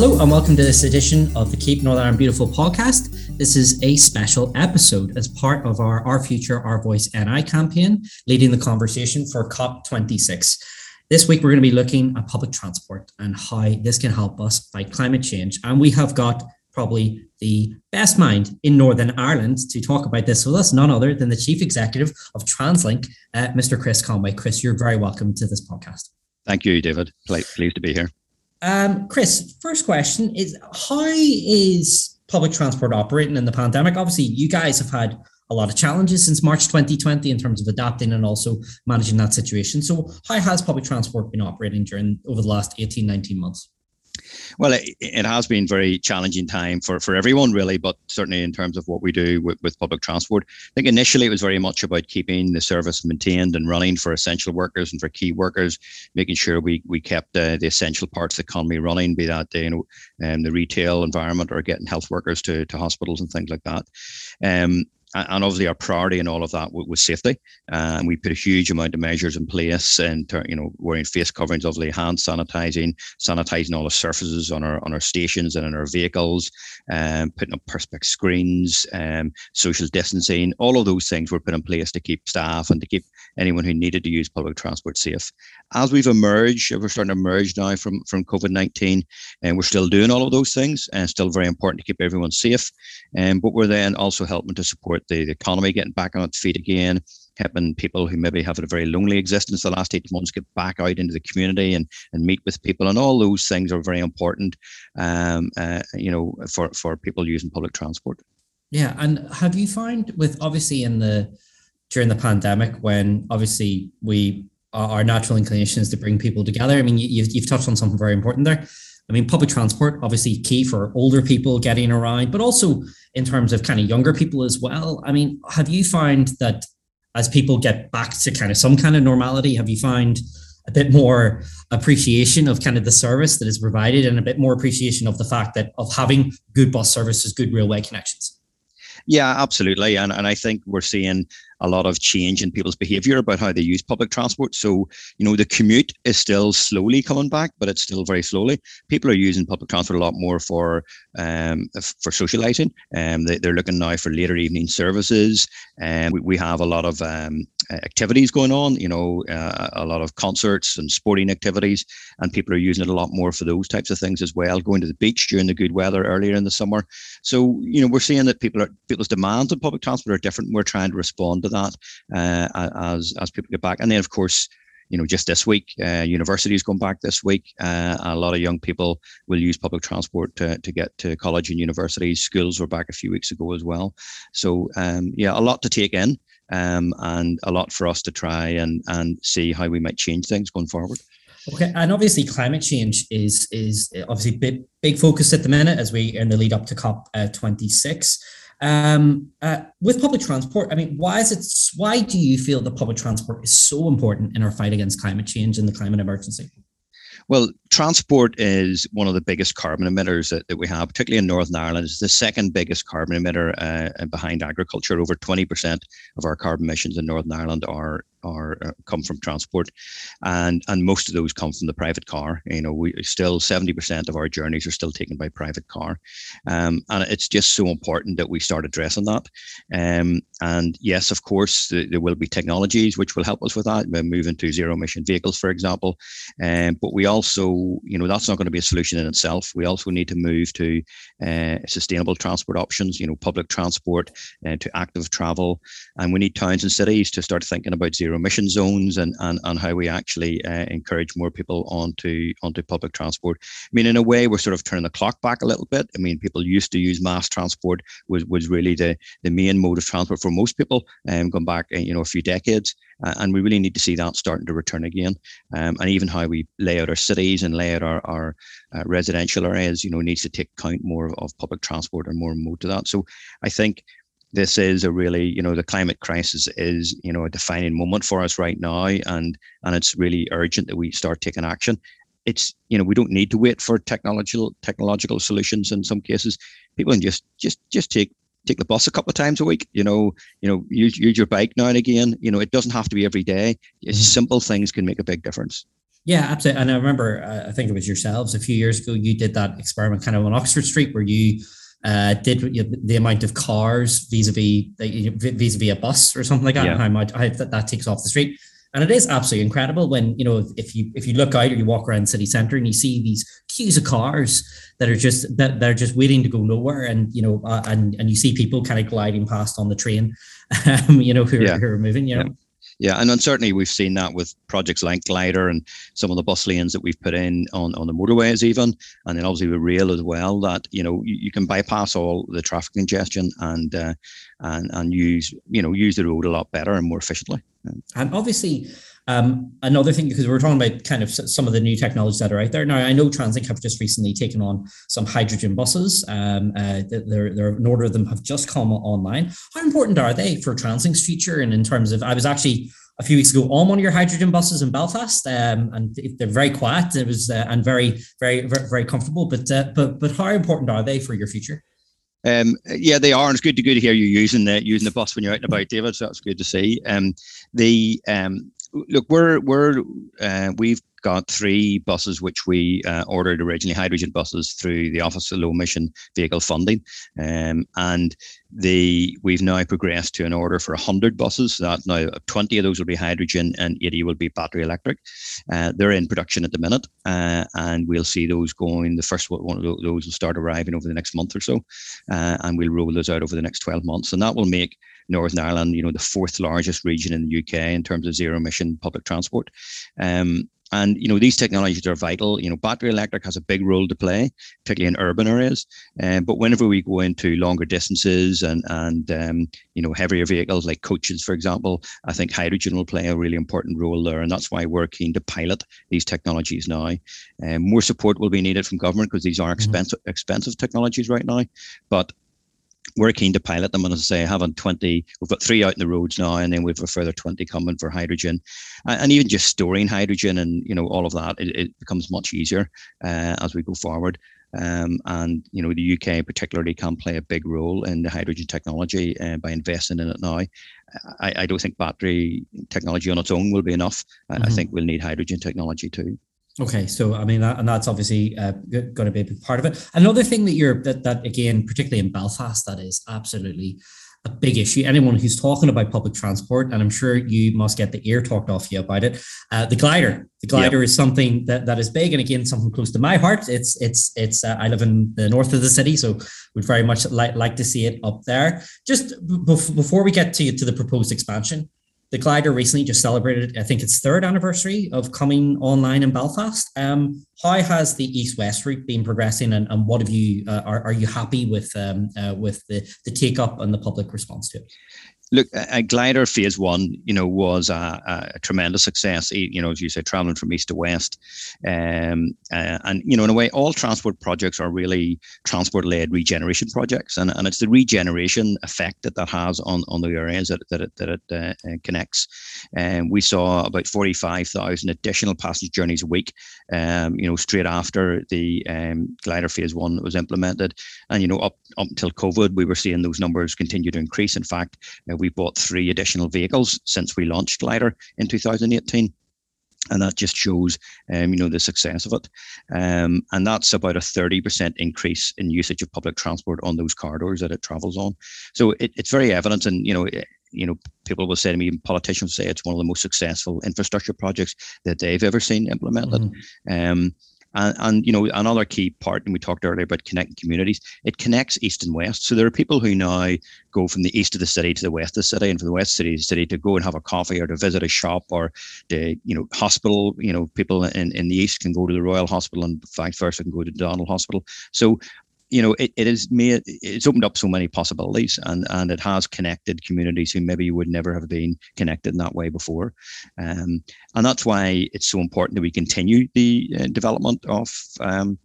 Hello and welcome to this edition of the Keep Northern Ireland Beautiful podcast. This is a special episode as part of our Our Future, Our Voice NI campaign, leading the conversation for COP26. This week, we're going to be looking at public transport and how this can help us fight climate change. And we have got probably the best mind in Northern Ireland to talk about this with us, none other than the Chief Executive of TransLink, uh, Mr. Chris Conway. Chris, you're very welcome to this podcast. Thank you, David. Pleased to be here. Um, Chris, first question is how is public transport operating in the pandemic? Obviously, you guys have had a lot of challenges since March 2020 in terms of adapting and also managing that situation. So, how has public transport been operating during over the last 18, 19 months? Well, it, it, has been very challenging time for, for everyone, really, but certainly in terms of what we do with, with public transport. I think initially it was very much about keeping the service maintained and running for essential workers and for key workers, making sure we, we kept uh, the essential parts of the economy running, be that you know um, the retail environment or getting health workers to, to hospitals and things like that. Um, and obviously our priority in all of that was safety. And we put a huge amount of measures in place and you know wearing face coverings, obviously hand sanitizing, sanitizing all the surfaces on our on our stations and in our vehicles, um, putting up perspex screens, um, social distancing, all of those things were put in place to keep staff and to keep anyone who needed to use public transport safe. As we've emerged, we're starting to emerge now from from COVID nineteen, and we're still doing all of those things, and still very important to keep everyone safe. Um, but we're then also helping to support the, the economy getting back on its feet again, helping people who maybe have had a very lonely existence the last eight months get back out into the community and, and meet with people. And all those things are very important, um, uh, you know, for, for people using public transport. Yeah. And have you found with obviously in the, during the pandemic when obviously we our natural inclination is to bring people together. I mean, you've, you've touched on something very important there. I mean, public transport obviously key for older people getting around, but also in terms of kind of younger people as well. I mean, have you found that as people get back to kind of some kind of normality, have you found a bit more appreciation of kind of the service that is provided and a bit more appreciation of the fact that of having good bus services, good railway connections? Yeah, absolutely. And, and I think we're seeing a lot of change in people's behavior about how they use public transport. So, you know, the commute is still slowly coming back, but it's still very slowly. People are using public transport a lot more for um, for socializing. Um, they, are looking now for later evening services. And um, we, we have a lot of um, activities going on, you know, uh, a lot of concerts and sporting activities, and people are using it a lot more for those types of things as well, going to the beach during the good weather earlier in the summer. So, you know, we're seeing that people are people's demands on public transport are different. We're trying to respond to that uh, as as people get back. And then, of course, you know, just this week, uh, universities going back this week. Uh, a lot of young people will use public transport to, to get to college and universities. Schools were back a few weeks ago as well. So, um, yeah, a lot to take in um, and a lot for us to try and, and see how we might change things going forward. Okay, and obviously climate change is is obviously big big focus at the minute as we in the lead up to COP uh, 26. Um, uh, with public transport, I mean, why is it? Why do you feel that public transport is so important in our fight against climate change and the climate emergency? Well, transport is one of the biggest carbon emitters that, that we have, particularly in Northern Ireland. It's the second biggest carbon emitter uh, behind agriculture. Over 20% of our carbon emissions in Northern Ireland are are uh, come from transport, and and most of those come from the private car. You know, we still seventy percent of our journeys are still taken by private car, um, and it's just so important that we start addressing that. Um, and yes, of course, the, there will be technologies which will help us with that. We're moving to zero emission vehicles, for example, um, but we also, you know, that's not going to be a solution in itself. We also need to move to uh, sustainable transport options. You know, public transport uh, to active travel, and we need towns and cities to start thinking about zero zero emission zones and, and, and how we actually uh, encourage more people onto onto public transport. I mean, in a way, we're sort of turning the clock back a little bit. I mean, people used to use mass transport was was really the the main mode of transport for most people, um, going back uh, you know a few decades. Uh, and we really need to see that starting to return again. Um, and even how we lay out our cities and lay out our, our uh, residential areas, you know, needs to take count more of, of public transport and more mode to that. So I think this is a really, you know, the climate crisis is, you know, a defining moment for us right now, and and it's really urgent that we start taking action. It's, you know, we don't need to wait for technological technological solutions. In some cases, people can just just just take take the bus a couple of times a week. You know, you know, use use your bike now and again. You know, it doesn't have to be every day. Mm-hmm. simple things can make a big difference. Yeah, absolutely. And I remember, uh, I think it was yourselves a few years ago, you did that experiment kind of on Oxford Street where you uh, did you know, the amount of cars vis-a-vis vis-a-vis a bus or something like that, yeah. and how much how that, that takes off the street. And it is absolutely incredible when you know if you if you look out or you walk around city centre and you see these queues of cars that are just that they're just waiting to go nowhere, and you know uh, and and you see people kind of gliding past on the train, um, you know who, yeah. who are moving, you know. Yeah. Yeah, and certainly we've seen that with projects like Glider and some of the bus lanes that we've put in on, on the motorways even, and then obviously with rail as well. That you know you, you can bypass all the traffic congestion and uh, and and use you know use the road a lot better and more efficiently. And obviously, um, another thing, because we're talking about kind of some of the new technologies that are out there now. I know TransLink have just recently taken on some hydrogen buses. Um, uh, there, there, an order of them have just come online. How important are they for TransLink's future? And in terms of, I was actually a few weeks ago on one of your hydrogen buses in Belfast, um, and they're very quiet. It was uh, and very, very, very, very comfortable. But uh, but but how important are they for your future? Um, yeah, they are, and it's good to good to hear you using the using the bus when you're out and about, David. So that's good to see. Um, the um, look, we're we're uh, we've got three buses which we uh, ordered originally, hydrogen buses through the Office of Low Emission Vehicle Funding, um, and the we've now progressed to an order for 100 buses. That now 20 of those will be hydrogen and 80 will be battery electric. Uh, they're in production at the minute, uh, and we'll see those going. The first one of those will start arriving over the next month or so, uh, and we'll roll those out over the next 12 months, and that will make Northern Ireland, you know, the fourth largest region in the UK in terms of zero emission public transport. Um, and you know these technologies are vital. You know, battery electric has a big role to play, particularly in urban areas. Um, but whenever we go into longer distances and and um, you know heavier vehicles like coaches, for example, I think hydrogen will play a really important role there, and that's why we're keen to pilot these technologies now. Um, more support will be needed from government because these are mm-hmm. expensive mm-hmm. expensive technologies right now. But we're keen to pilot them. And as I say, having 20, we've got three out in the roads now, and then we've a further 20 coming for hydrogen. And, and even just storing hydrogen and, you know, all of that, it, it becomes much easier uh, as we go forward. Um, and, you know, the UK particularly can play a big role in the hydrogen technology uh, by investing in it now. I, I, don't think battery technology on its own will be enough. Mm-hmm. I think we'll need hydrogen technology too. Okay, so I mean, that, and that's obviously uh, going to be a big part of it. Another thing that you're that that again, particularly in Belfast, that is absolutely a big issue. Anyone who's talking about public transport, and I'm sure you must get the ear talked off you about it. Uh, the glider, the glider yep. is something that, that is big, and again, something close to my heart. It's it's it's. Uh, I live in the north of the city, so we'd very much like like to see it up there. Just before we get to to the proposed expansion, the glider recently just celebrated, I think its third anniversary of coming online in Belfast. Um, how has the east-west route been progressing, and, and what have you? Uh, are, are you happy with um, uh, with the the take up and the public response to it? Look, a glider phase one, you know, was a, a, tremendous success. You know, as you say, traveling from east to west, um, uh, and you know, in a way, all transport projects are really transport-led regeneration projects, and, and it's the regeneration effect that that has on, on the areas that, that it, that it uh, uh connects. And um, we saw about forty-five thousand additional passenger journeys a week. Um, you know, straight after the um, glider phase one was implemented, and you know, up up until COVID, we were seeing those numbers continue to increase. In fact, uh, we bought three additional vehicles since we launched Glider in 2018 and that just shows um, you know the success of it. Um, and that's about a 30% increase in usage of public transport on those corridors that it travels on. So it, it's very evident and you know it, you know people will say to me even politicians say it's one of the most successful infrastructure projects that they've ever seen implemented. Mm-hmm. um, and, and, you know, another key part, and we talked earlier about connecting communities, it connects east and west. So there are people who now go from the east of the city to the west of the city and from the west city to the city to go and have a coffee or to visit a shop or the, you know, hospital, you know, people in, in the east can go to the Royal Hospital and vice versa can go to Donald Hospital. So you know, it, it is made it's opened up so many possibilities and and it has connected communities who maybe would never have been connected in that way before. Um, and that's why it's so important that we continue the uh, development of um,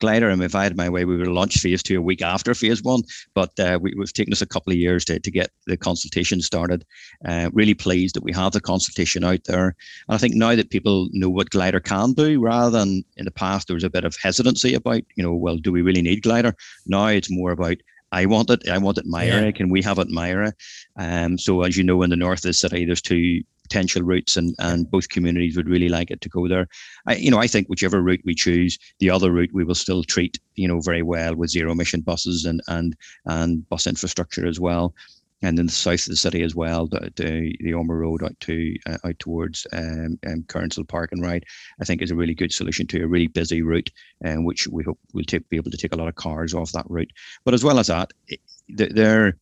glider. And if I had my way, we would launch phase two a week after phase one. But uh, we, have taken us a couple of years to, to get the consultation started. Uh, really pleased that we have the consultation out there. And I think now that people know what glider can do, rather than in the past, there was a bit of hesitancy about, you know, well, do we really need glider? Now it's more about I want it. I want it in my yeah. area. Can we have it in my area? Um, so as you know, in the north of the city, there's two potential routes, and and both communities would really like it to go there. I, you know, I think whichever route we choose, the other route we will still treat, you know, very well with zero emission buses and and and bus infrastructure as well and in the south of the city as well, the the, the Ormeau Road out to uh, out towards um, um, Park and Ride, I think is a really good solution to a really busy route, and um, which we hope will take, be able to take a lot of cars off that route. But as well as that, it, they're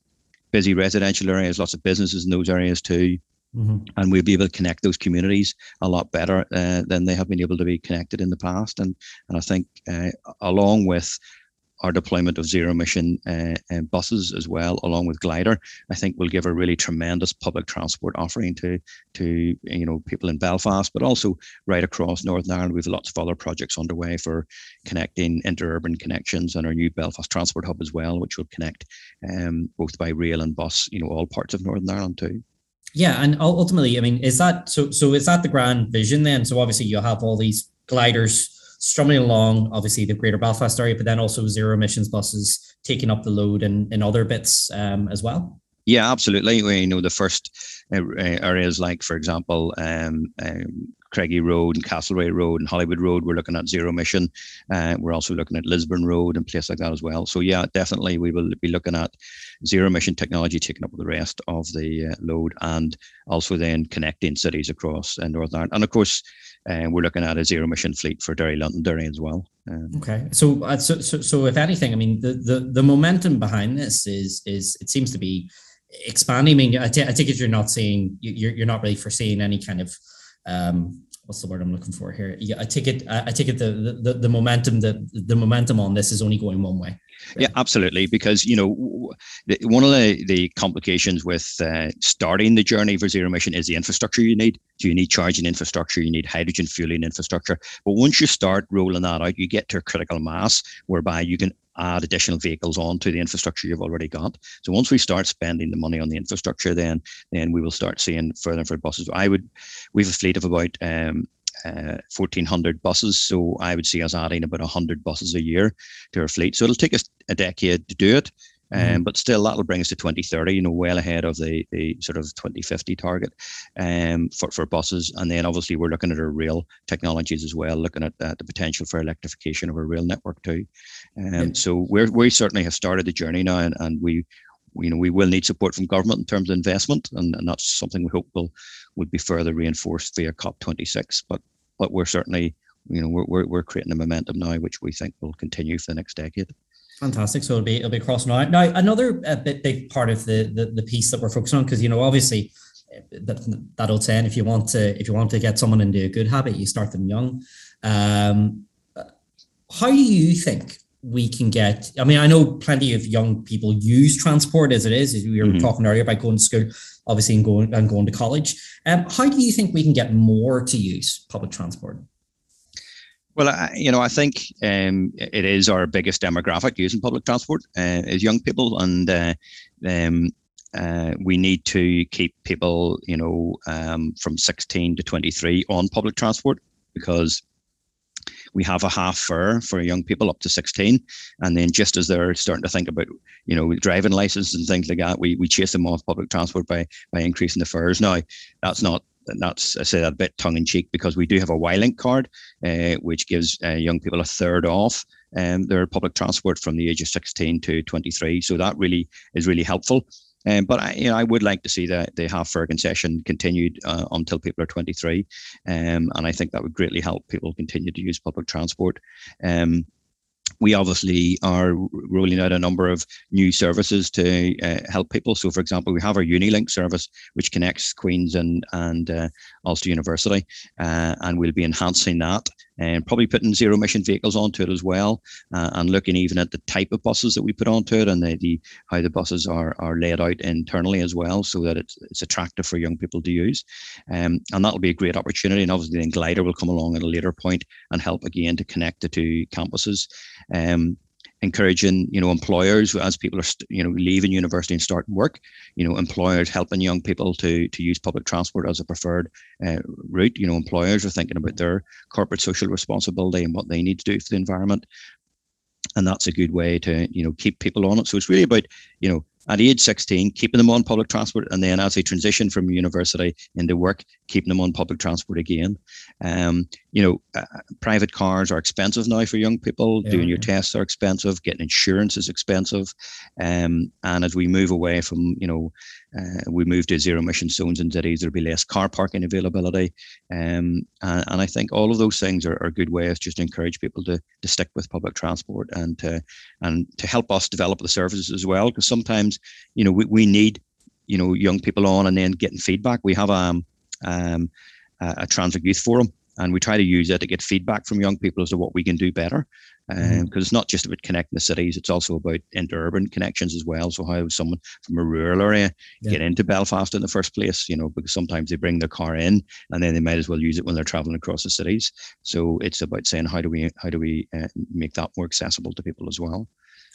busy residential areas, lots of businesses in those areas too. Mm-hmm. And we'll be able to connect those communities a lot better uh, than they have been able to be connected in the past. And and I think uh, along with our deployment of zero emission uh, uh, buses as well, along with Glider, I think will give a really tremendous public transport offering to to you know people in Belfast, but also right across Northern Ireland. We have lots of other projects underway for connecting interurban connections and our new Belfast Transport Hub as well, which will connect um, both by rail and bus, you know, all parts of Northern Ireland too. Yeah, and ultimately, I mean, is that so? So is that the grand vision then? So obviously, you have all these gliders strumming along, obviously the greater Belfast area, but then also zero emissions buses taking up the load in, in other bits um, as well? Yeah, absolutely. We know the first uh, uh, areas like, for example, um, um, Cregagh Road and Castlereagh Road and Holywood Road. We're looking at zero emission. Uh, we're also looking at Lisburn Road and places like that as well. So yeah, definitely we will be looking at zero emission technology taking up the rest of the uh, load and also then connecting cities across uh, Northern Ireland. And of course, and we're looking at a zero emission fleet for Derry Londonderry as well. Um, okay, so, uh, so so so if anything, I mean the, the the momentum behind this is is it seems to be expanding. I mean, I, t- I take it you're not seeing you're you're not really foreseeing any kind of um, what's the word I'm looking for here? Yeah, I take it. I take it. The the, the momentum the the momentum on this is only going one way. Yeah, absolutely. Because you know, one of the, the complications with uh, starting the journey for zero emission is the infrastructure you need. So you need charging infrastructure, you need hydrogen fueling infrastructure. But once you start rolling that out, you get to a critical mass whereby you can add additional vehicles onto the infrastructure you've already got. So once we start spending the money on the infrastructure, then then we will start seeing further and further buses. I would, we have a fleet of about um, uh, 1,400 buses. So I would see us adding about 100 buses a year to our fleet. So it'll take us a decade to do it. Um, mm-hmm. but still, that'll bring us to 2030, you know, well ahead of the, the sort of 2050 target um, for, for buses. And then obviously, we're looking at our rail technologies as well, looking at uh, the potential for electrification of our rail network too. Um, yeah. So we we certainly have started the journey now, and, and we you know we will need support from government in terms of investment, and, and that's something we hope will would be further reinforced via COP26. But but we're certainly you know we're, we're, we're creating a momentum now, which we think will continue for the next decade. Fantastic. So it'll be it'll be crossing out now. Another uh, bit big part of the, the the piece that we're focusing on because you know obviously that that old saying if you want to if you want to get someone into a good habit you start them young. Um, how do you think we can get i mean i know plenty of young people use transport as it is as we were mm-hmm. talking earlier about going to school obviously and going and going to college um, how do you think we can get more to use public transport well, I, you know, I think um, it is our biggest demographic using public transport uh, is young people, and uh, um, uh, we need to keep people, you know, um, from 16 to 23 on public transport because we have a half fare for young people up to 16 and then just as they're starting to think about you know driving license and things like that we, we chase them off public transport by by increasing the fares. Now that's not that's I say that a bit tongue in cheek because we do have a Y-Link card, uh, which gives uh, young people a third off um, their public transport from the age of 16 to 23. So that really is really helpful. Um, but I, you know, I would like to see the, the half fare concession continued uh, until people are 23. Um, and I think that would greatly help people continue to use public transport. Um, we obviously are rolling out a number of new services to uh, help people. So, for example, we have our Unilink service, which connects Queen's and and uh, Ulster University, uh, and we'll be enhancing that and probably putting zero emission vehicles onto it as well, uh, and looking even at the type of buses that we put onto it and the, the how the buses are are laid out internally as well, so that it's it's attractive for young people to use, um, and that'll be a great opportunity. And obviously, then Glider will come along at a later point and help again to connect the two campuses. Um, encouraging you know employers as people are you know leaving university and starting work you know employers helping young people to to use public transport as a preferred uh, route. You know employers are thinking about their corporate social responsibility and what they need to do for the environment. And that's a good way to you know keep people on it. So it's really about you know at age 16, keeping them on public transport, and then as they transition from university into work, keeping them on public transport again. Um, you know, uh, private cars are expensive now for young people. Yeah, Doing your tests are expensive. Getting insurance is expensive. Um, and as we move away from, you know, uh, we move to zero emission zones in cities, there'll be less car parking availability. Um, and, and, I think all of those things are, are good ways just to encourage people to, to stick with public transport and to, and to help us develop the services as well. Because sometimes, you know, we, we need, you know, young people on and then getting feedback. We have um, um, a Transit Youth Forum and we try to use it to get feedback from young people as to what we can do better because um, mm-hmm. it's not just about connecting the cities it's also about interurban connections as well so how someone from a rural area yeah. get into belfast in the first place you know because sometimes they bring their car in and then they might as well use it when they're traveling across the cities so it's about saying how do we how do we uh, make that more accessible to people as well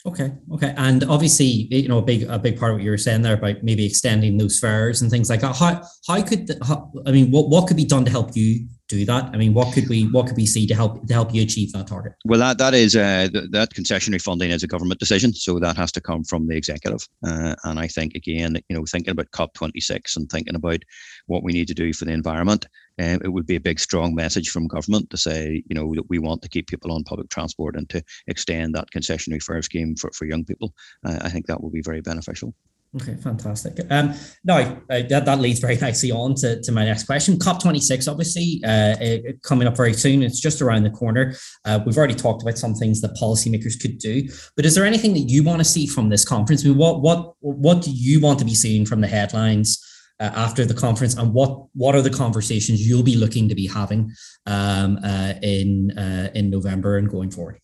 Okay, okay, and obviously, you know, a big a big part of what you were saying there about maybe extending those fares and things like that. How how could the, how, I mean, what what could be done to help you do that? I mean, what could we what could we see to help to help you achieve that target? Well, that that is uh, that concessionary funding is a government decision, so that has to come from the executive. Uh, and I think again, you know, thinking about COP twenty six and thinking about what we need to do for the environment, um, it would be a big strong message from government to say, you know, that we want to keep people on public transport and to extend that concessionary fare scheme for for young people. Uh, I think that will be very beneficial. Okay, fantastic. Um, now uh, that, that leads very nicely on to, to my next question. COP26, obviously, uh, coming up very soon. It's just around the corner. Uh, we've already talked about some things that policymakers could do, but is there anything that you want to see from this conference? I mean, what what what do you want to be seeing from the headlines uh, after the conference, and what what are the conversations you'll be looking to be having um, uh, in uh, in November and going forward?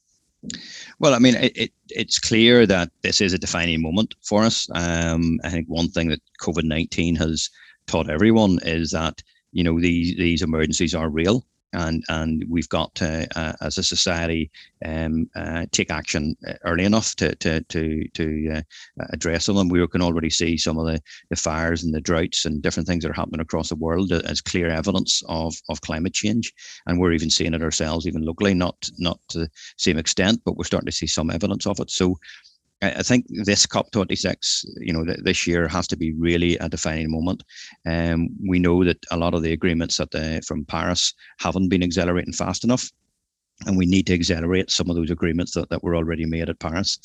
Well, I mean, it, it, it's clear that this is a defining moment for us. Um, I think one thing that COVID nineteen has taught everyone is that you know these these emergencies are real and and we've got to, uh, as a society, um, uh, take action early enough to to to to uh, address them. We can already see some of the, the fires and the droughts and different things that are happening across the world as clear evidence of of climate change. And we're even seeing it ourselves, even locally, not not to the same extent, but we're starting to see some evidence of it. So I think this COP26, you know, this year has to be really a defining moment. Um, we know that a lot of the agreements that the, from Paris haven't been accelerating fast enough and we need to accelerate some of those agreements that, that were already made at Paris.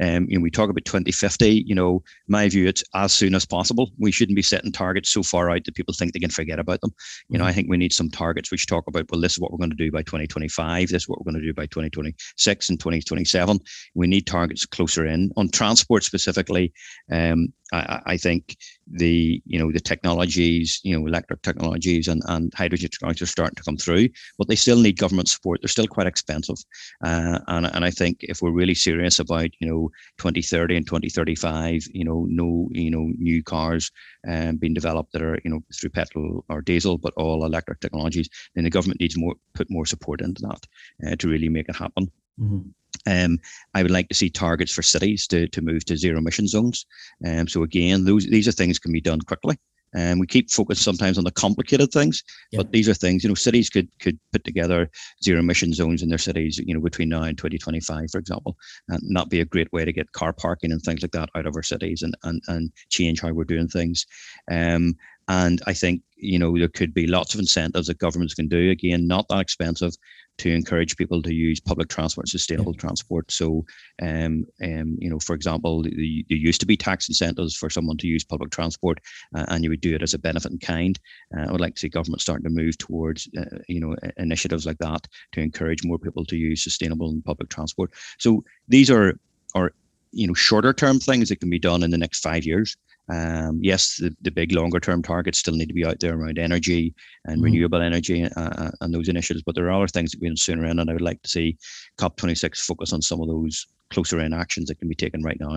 Um, you know, we talk about 2050. You know, my view, it's as soon as possible. We shouldn't be setting targets so far out that people think they can forget about them. You know, I mm-hmm. think we need some targets which talk about, well, this is what we're going to do by 2025. This is what we're going to do by 2026 and 2027. We need targets closer in on transport specifically. Um, I, I, think the you know the technologies, you know, electric technologies and, and hydrogen technologies are starting to come through, but they still need government support. They're still quite expensive, uh, and and I think if we're really serious about you know 2030 and 2035, you know, no you know new cars um, being developed that are you know through petrol or diesel, but all electric technologies, then the government needs more put more support into that uh, to really make it happen. Mm-hmm. Um, I would like to see targets for cities to, to move to zero emission zones. Um, so again, those these are things can be done quickly. And um, we keep focused sometimes on the complicated things, yeah. but these are things, you know, cities could could put together zero emission zones in their cities, you know, between now and 2025, for example, and not be a great way to get car parking and things like that out of our cities and and, and change how we're doing things. Um, and I think, you know, there could be lots of incentives that governments can do, again, not that expensive, to encourage people to use public transport, sustainable yeah. transport. So, um, um, you know, for example, there used to be tax incentives for someone to use public transport, uh, and you would do it as a benefit in kind. Uh, I would like to see government starting to move towards, uh, you know, initiatives like that to encourage more people to use sustainable and public transport. So these are are you know shorter term things that can be done in the next five years um, yes, the, the big longer term targets still need to be out there around energy and mm-hmm. renewable energy uh, uh, and those initiatives, but there are other things that we can sooner in, and I would like to see COP26 focus on some of those closer in actions that can be taken right now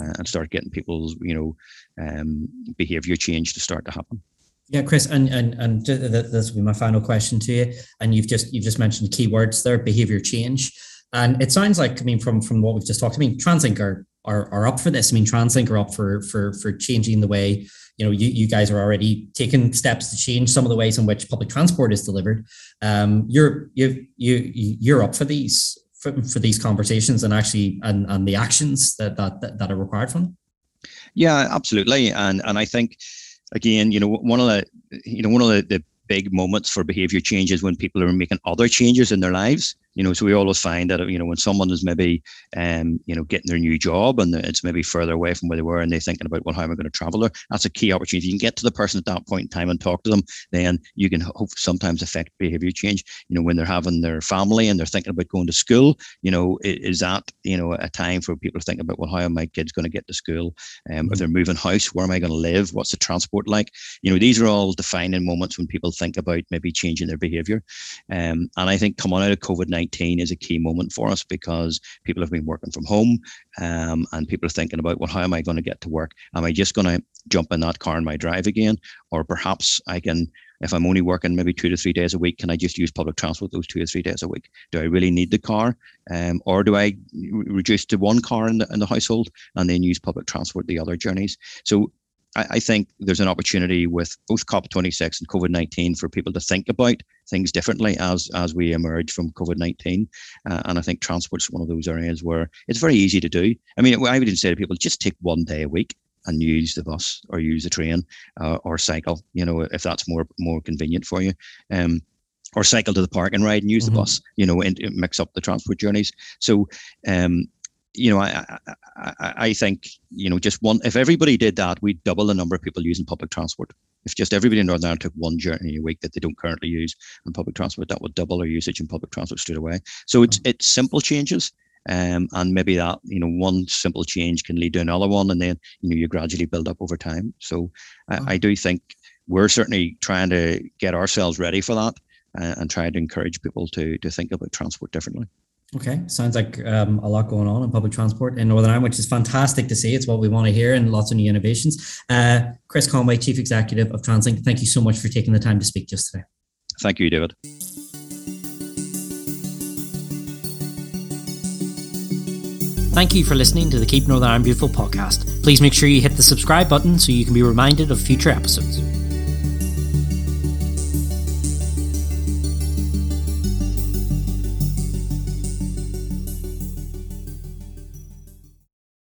uh, and start getting people's you know um, behavior change to start to happen. Yeah, Chris, and and and this will be my final question to you. And you've just you've just mentioned the keywords there, behavior change, and it sounds like I mean from from what we've just talked. I mean, TransLink are are, are up for this. I mean, TransLink are up for for for changing the way you know you, you guys are already taking steps to change some of the ways in which public transport is delivered. Um, you're you you you're up for these for, for these conversations and actually and and the actions that that that are required from them. Yeah, absolutely. And and I think again, you know, one of the you know one of the, the big moments for behavior changes when people are making other changes in their lives you know so we always find that you know when someone is maybe um you know getting their new job and it's maybe further away from where they were and they're thinking about well how am i going to travel there? That's a key opportunity. You can get to the person at that point in time and talk to them then you can hope sometimes affect behavior change. You know when they're having their family and they're thinking about going to school you know is that you know a time for people to think about well how are my kids going to get to school? Um, if they're moving house where am i going to live? What's the transport like? You know these are all defining moments when people think about maybe changing their behavior. Um, and i think coming out of covid-19 19 is a key moment for us because people have been working from home um, and people are thinking about, well, how am I going to get to work? Am I just going to jump in that car in my drive again? Or perhaps I can, if I'm only working maybe two to three days a week, can I just use public transport those two or three days a week? Do I really need the car? Um, or do I reduce to one car in the, in the household and then use public transport the other journeys? So I, I think there's an opportunity with both COP26 and COVID 19 for people to think about things differently as as we emerge from COVID 19. Uh, and I think transport's one of those areas where it's very easy to do. I mean, I would say to people, just take one day a week and use the bus or use the train uh, or cycle, you know, if that's more more convenient for you. Um, or cycle to the park and ride and use mm-hmm. the bus, you know, and mix up the transport journeys. So um, you know, I, I, I think, you know, just one, if everybody did that, we'd double the number of people using public transport. If just everybody in Northern Ireland took one journey a week that they don't currently use on public transport, that would double our usage in public transport straight away. So it's, mm. it's simple changes. Um, and maybe that, you know, one simple change can lead to another one. And then, you know, you gradually build up over time. So I, I do think we're certainly trying to get ourselves ready for that uh, and try to encourage people to, to think about transport differently. Okay, sounds like um, a lot going on in public transport in Northern Ireland, which is fantastic to see. It's what we want to hear and lots of new innovations. Uh, Chris Conway, Chief Executive of TransLink, thank you so much for taking the time to speak to us today. Thank you, David. Thank you for listening to the Keep Northern Ireland Beautiful podcast. Please make sure you hit the subscribe button so you can be reminded of future episodes.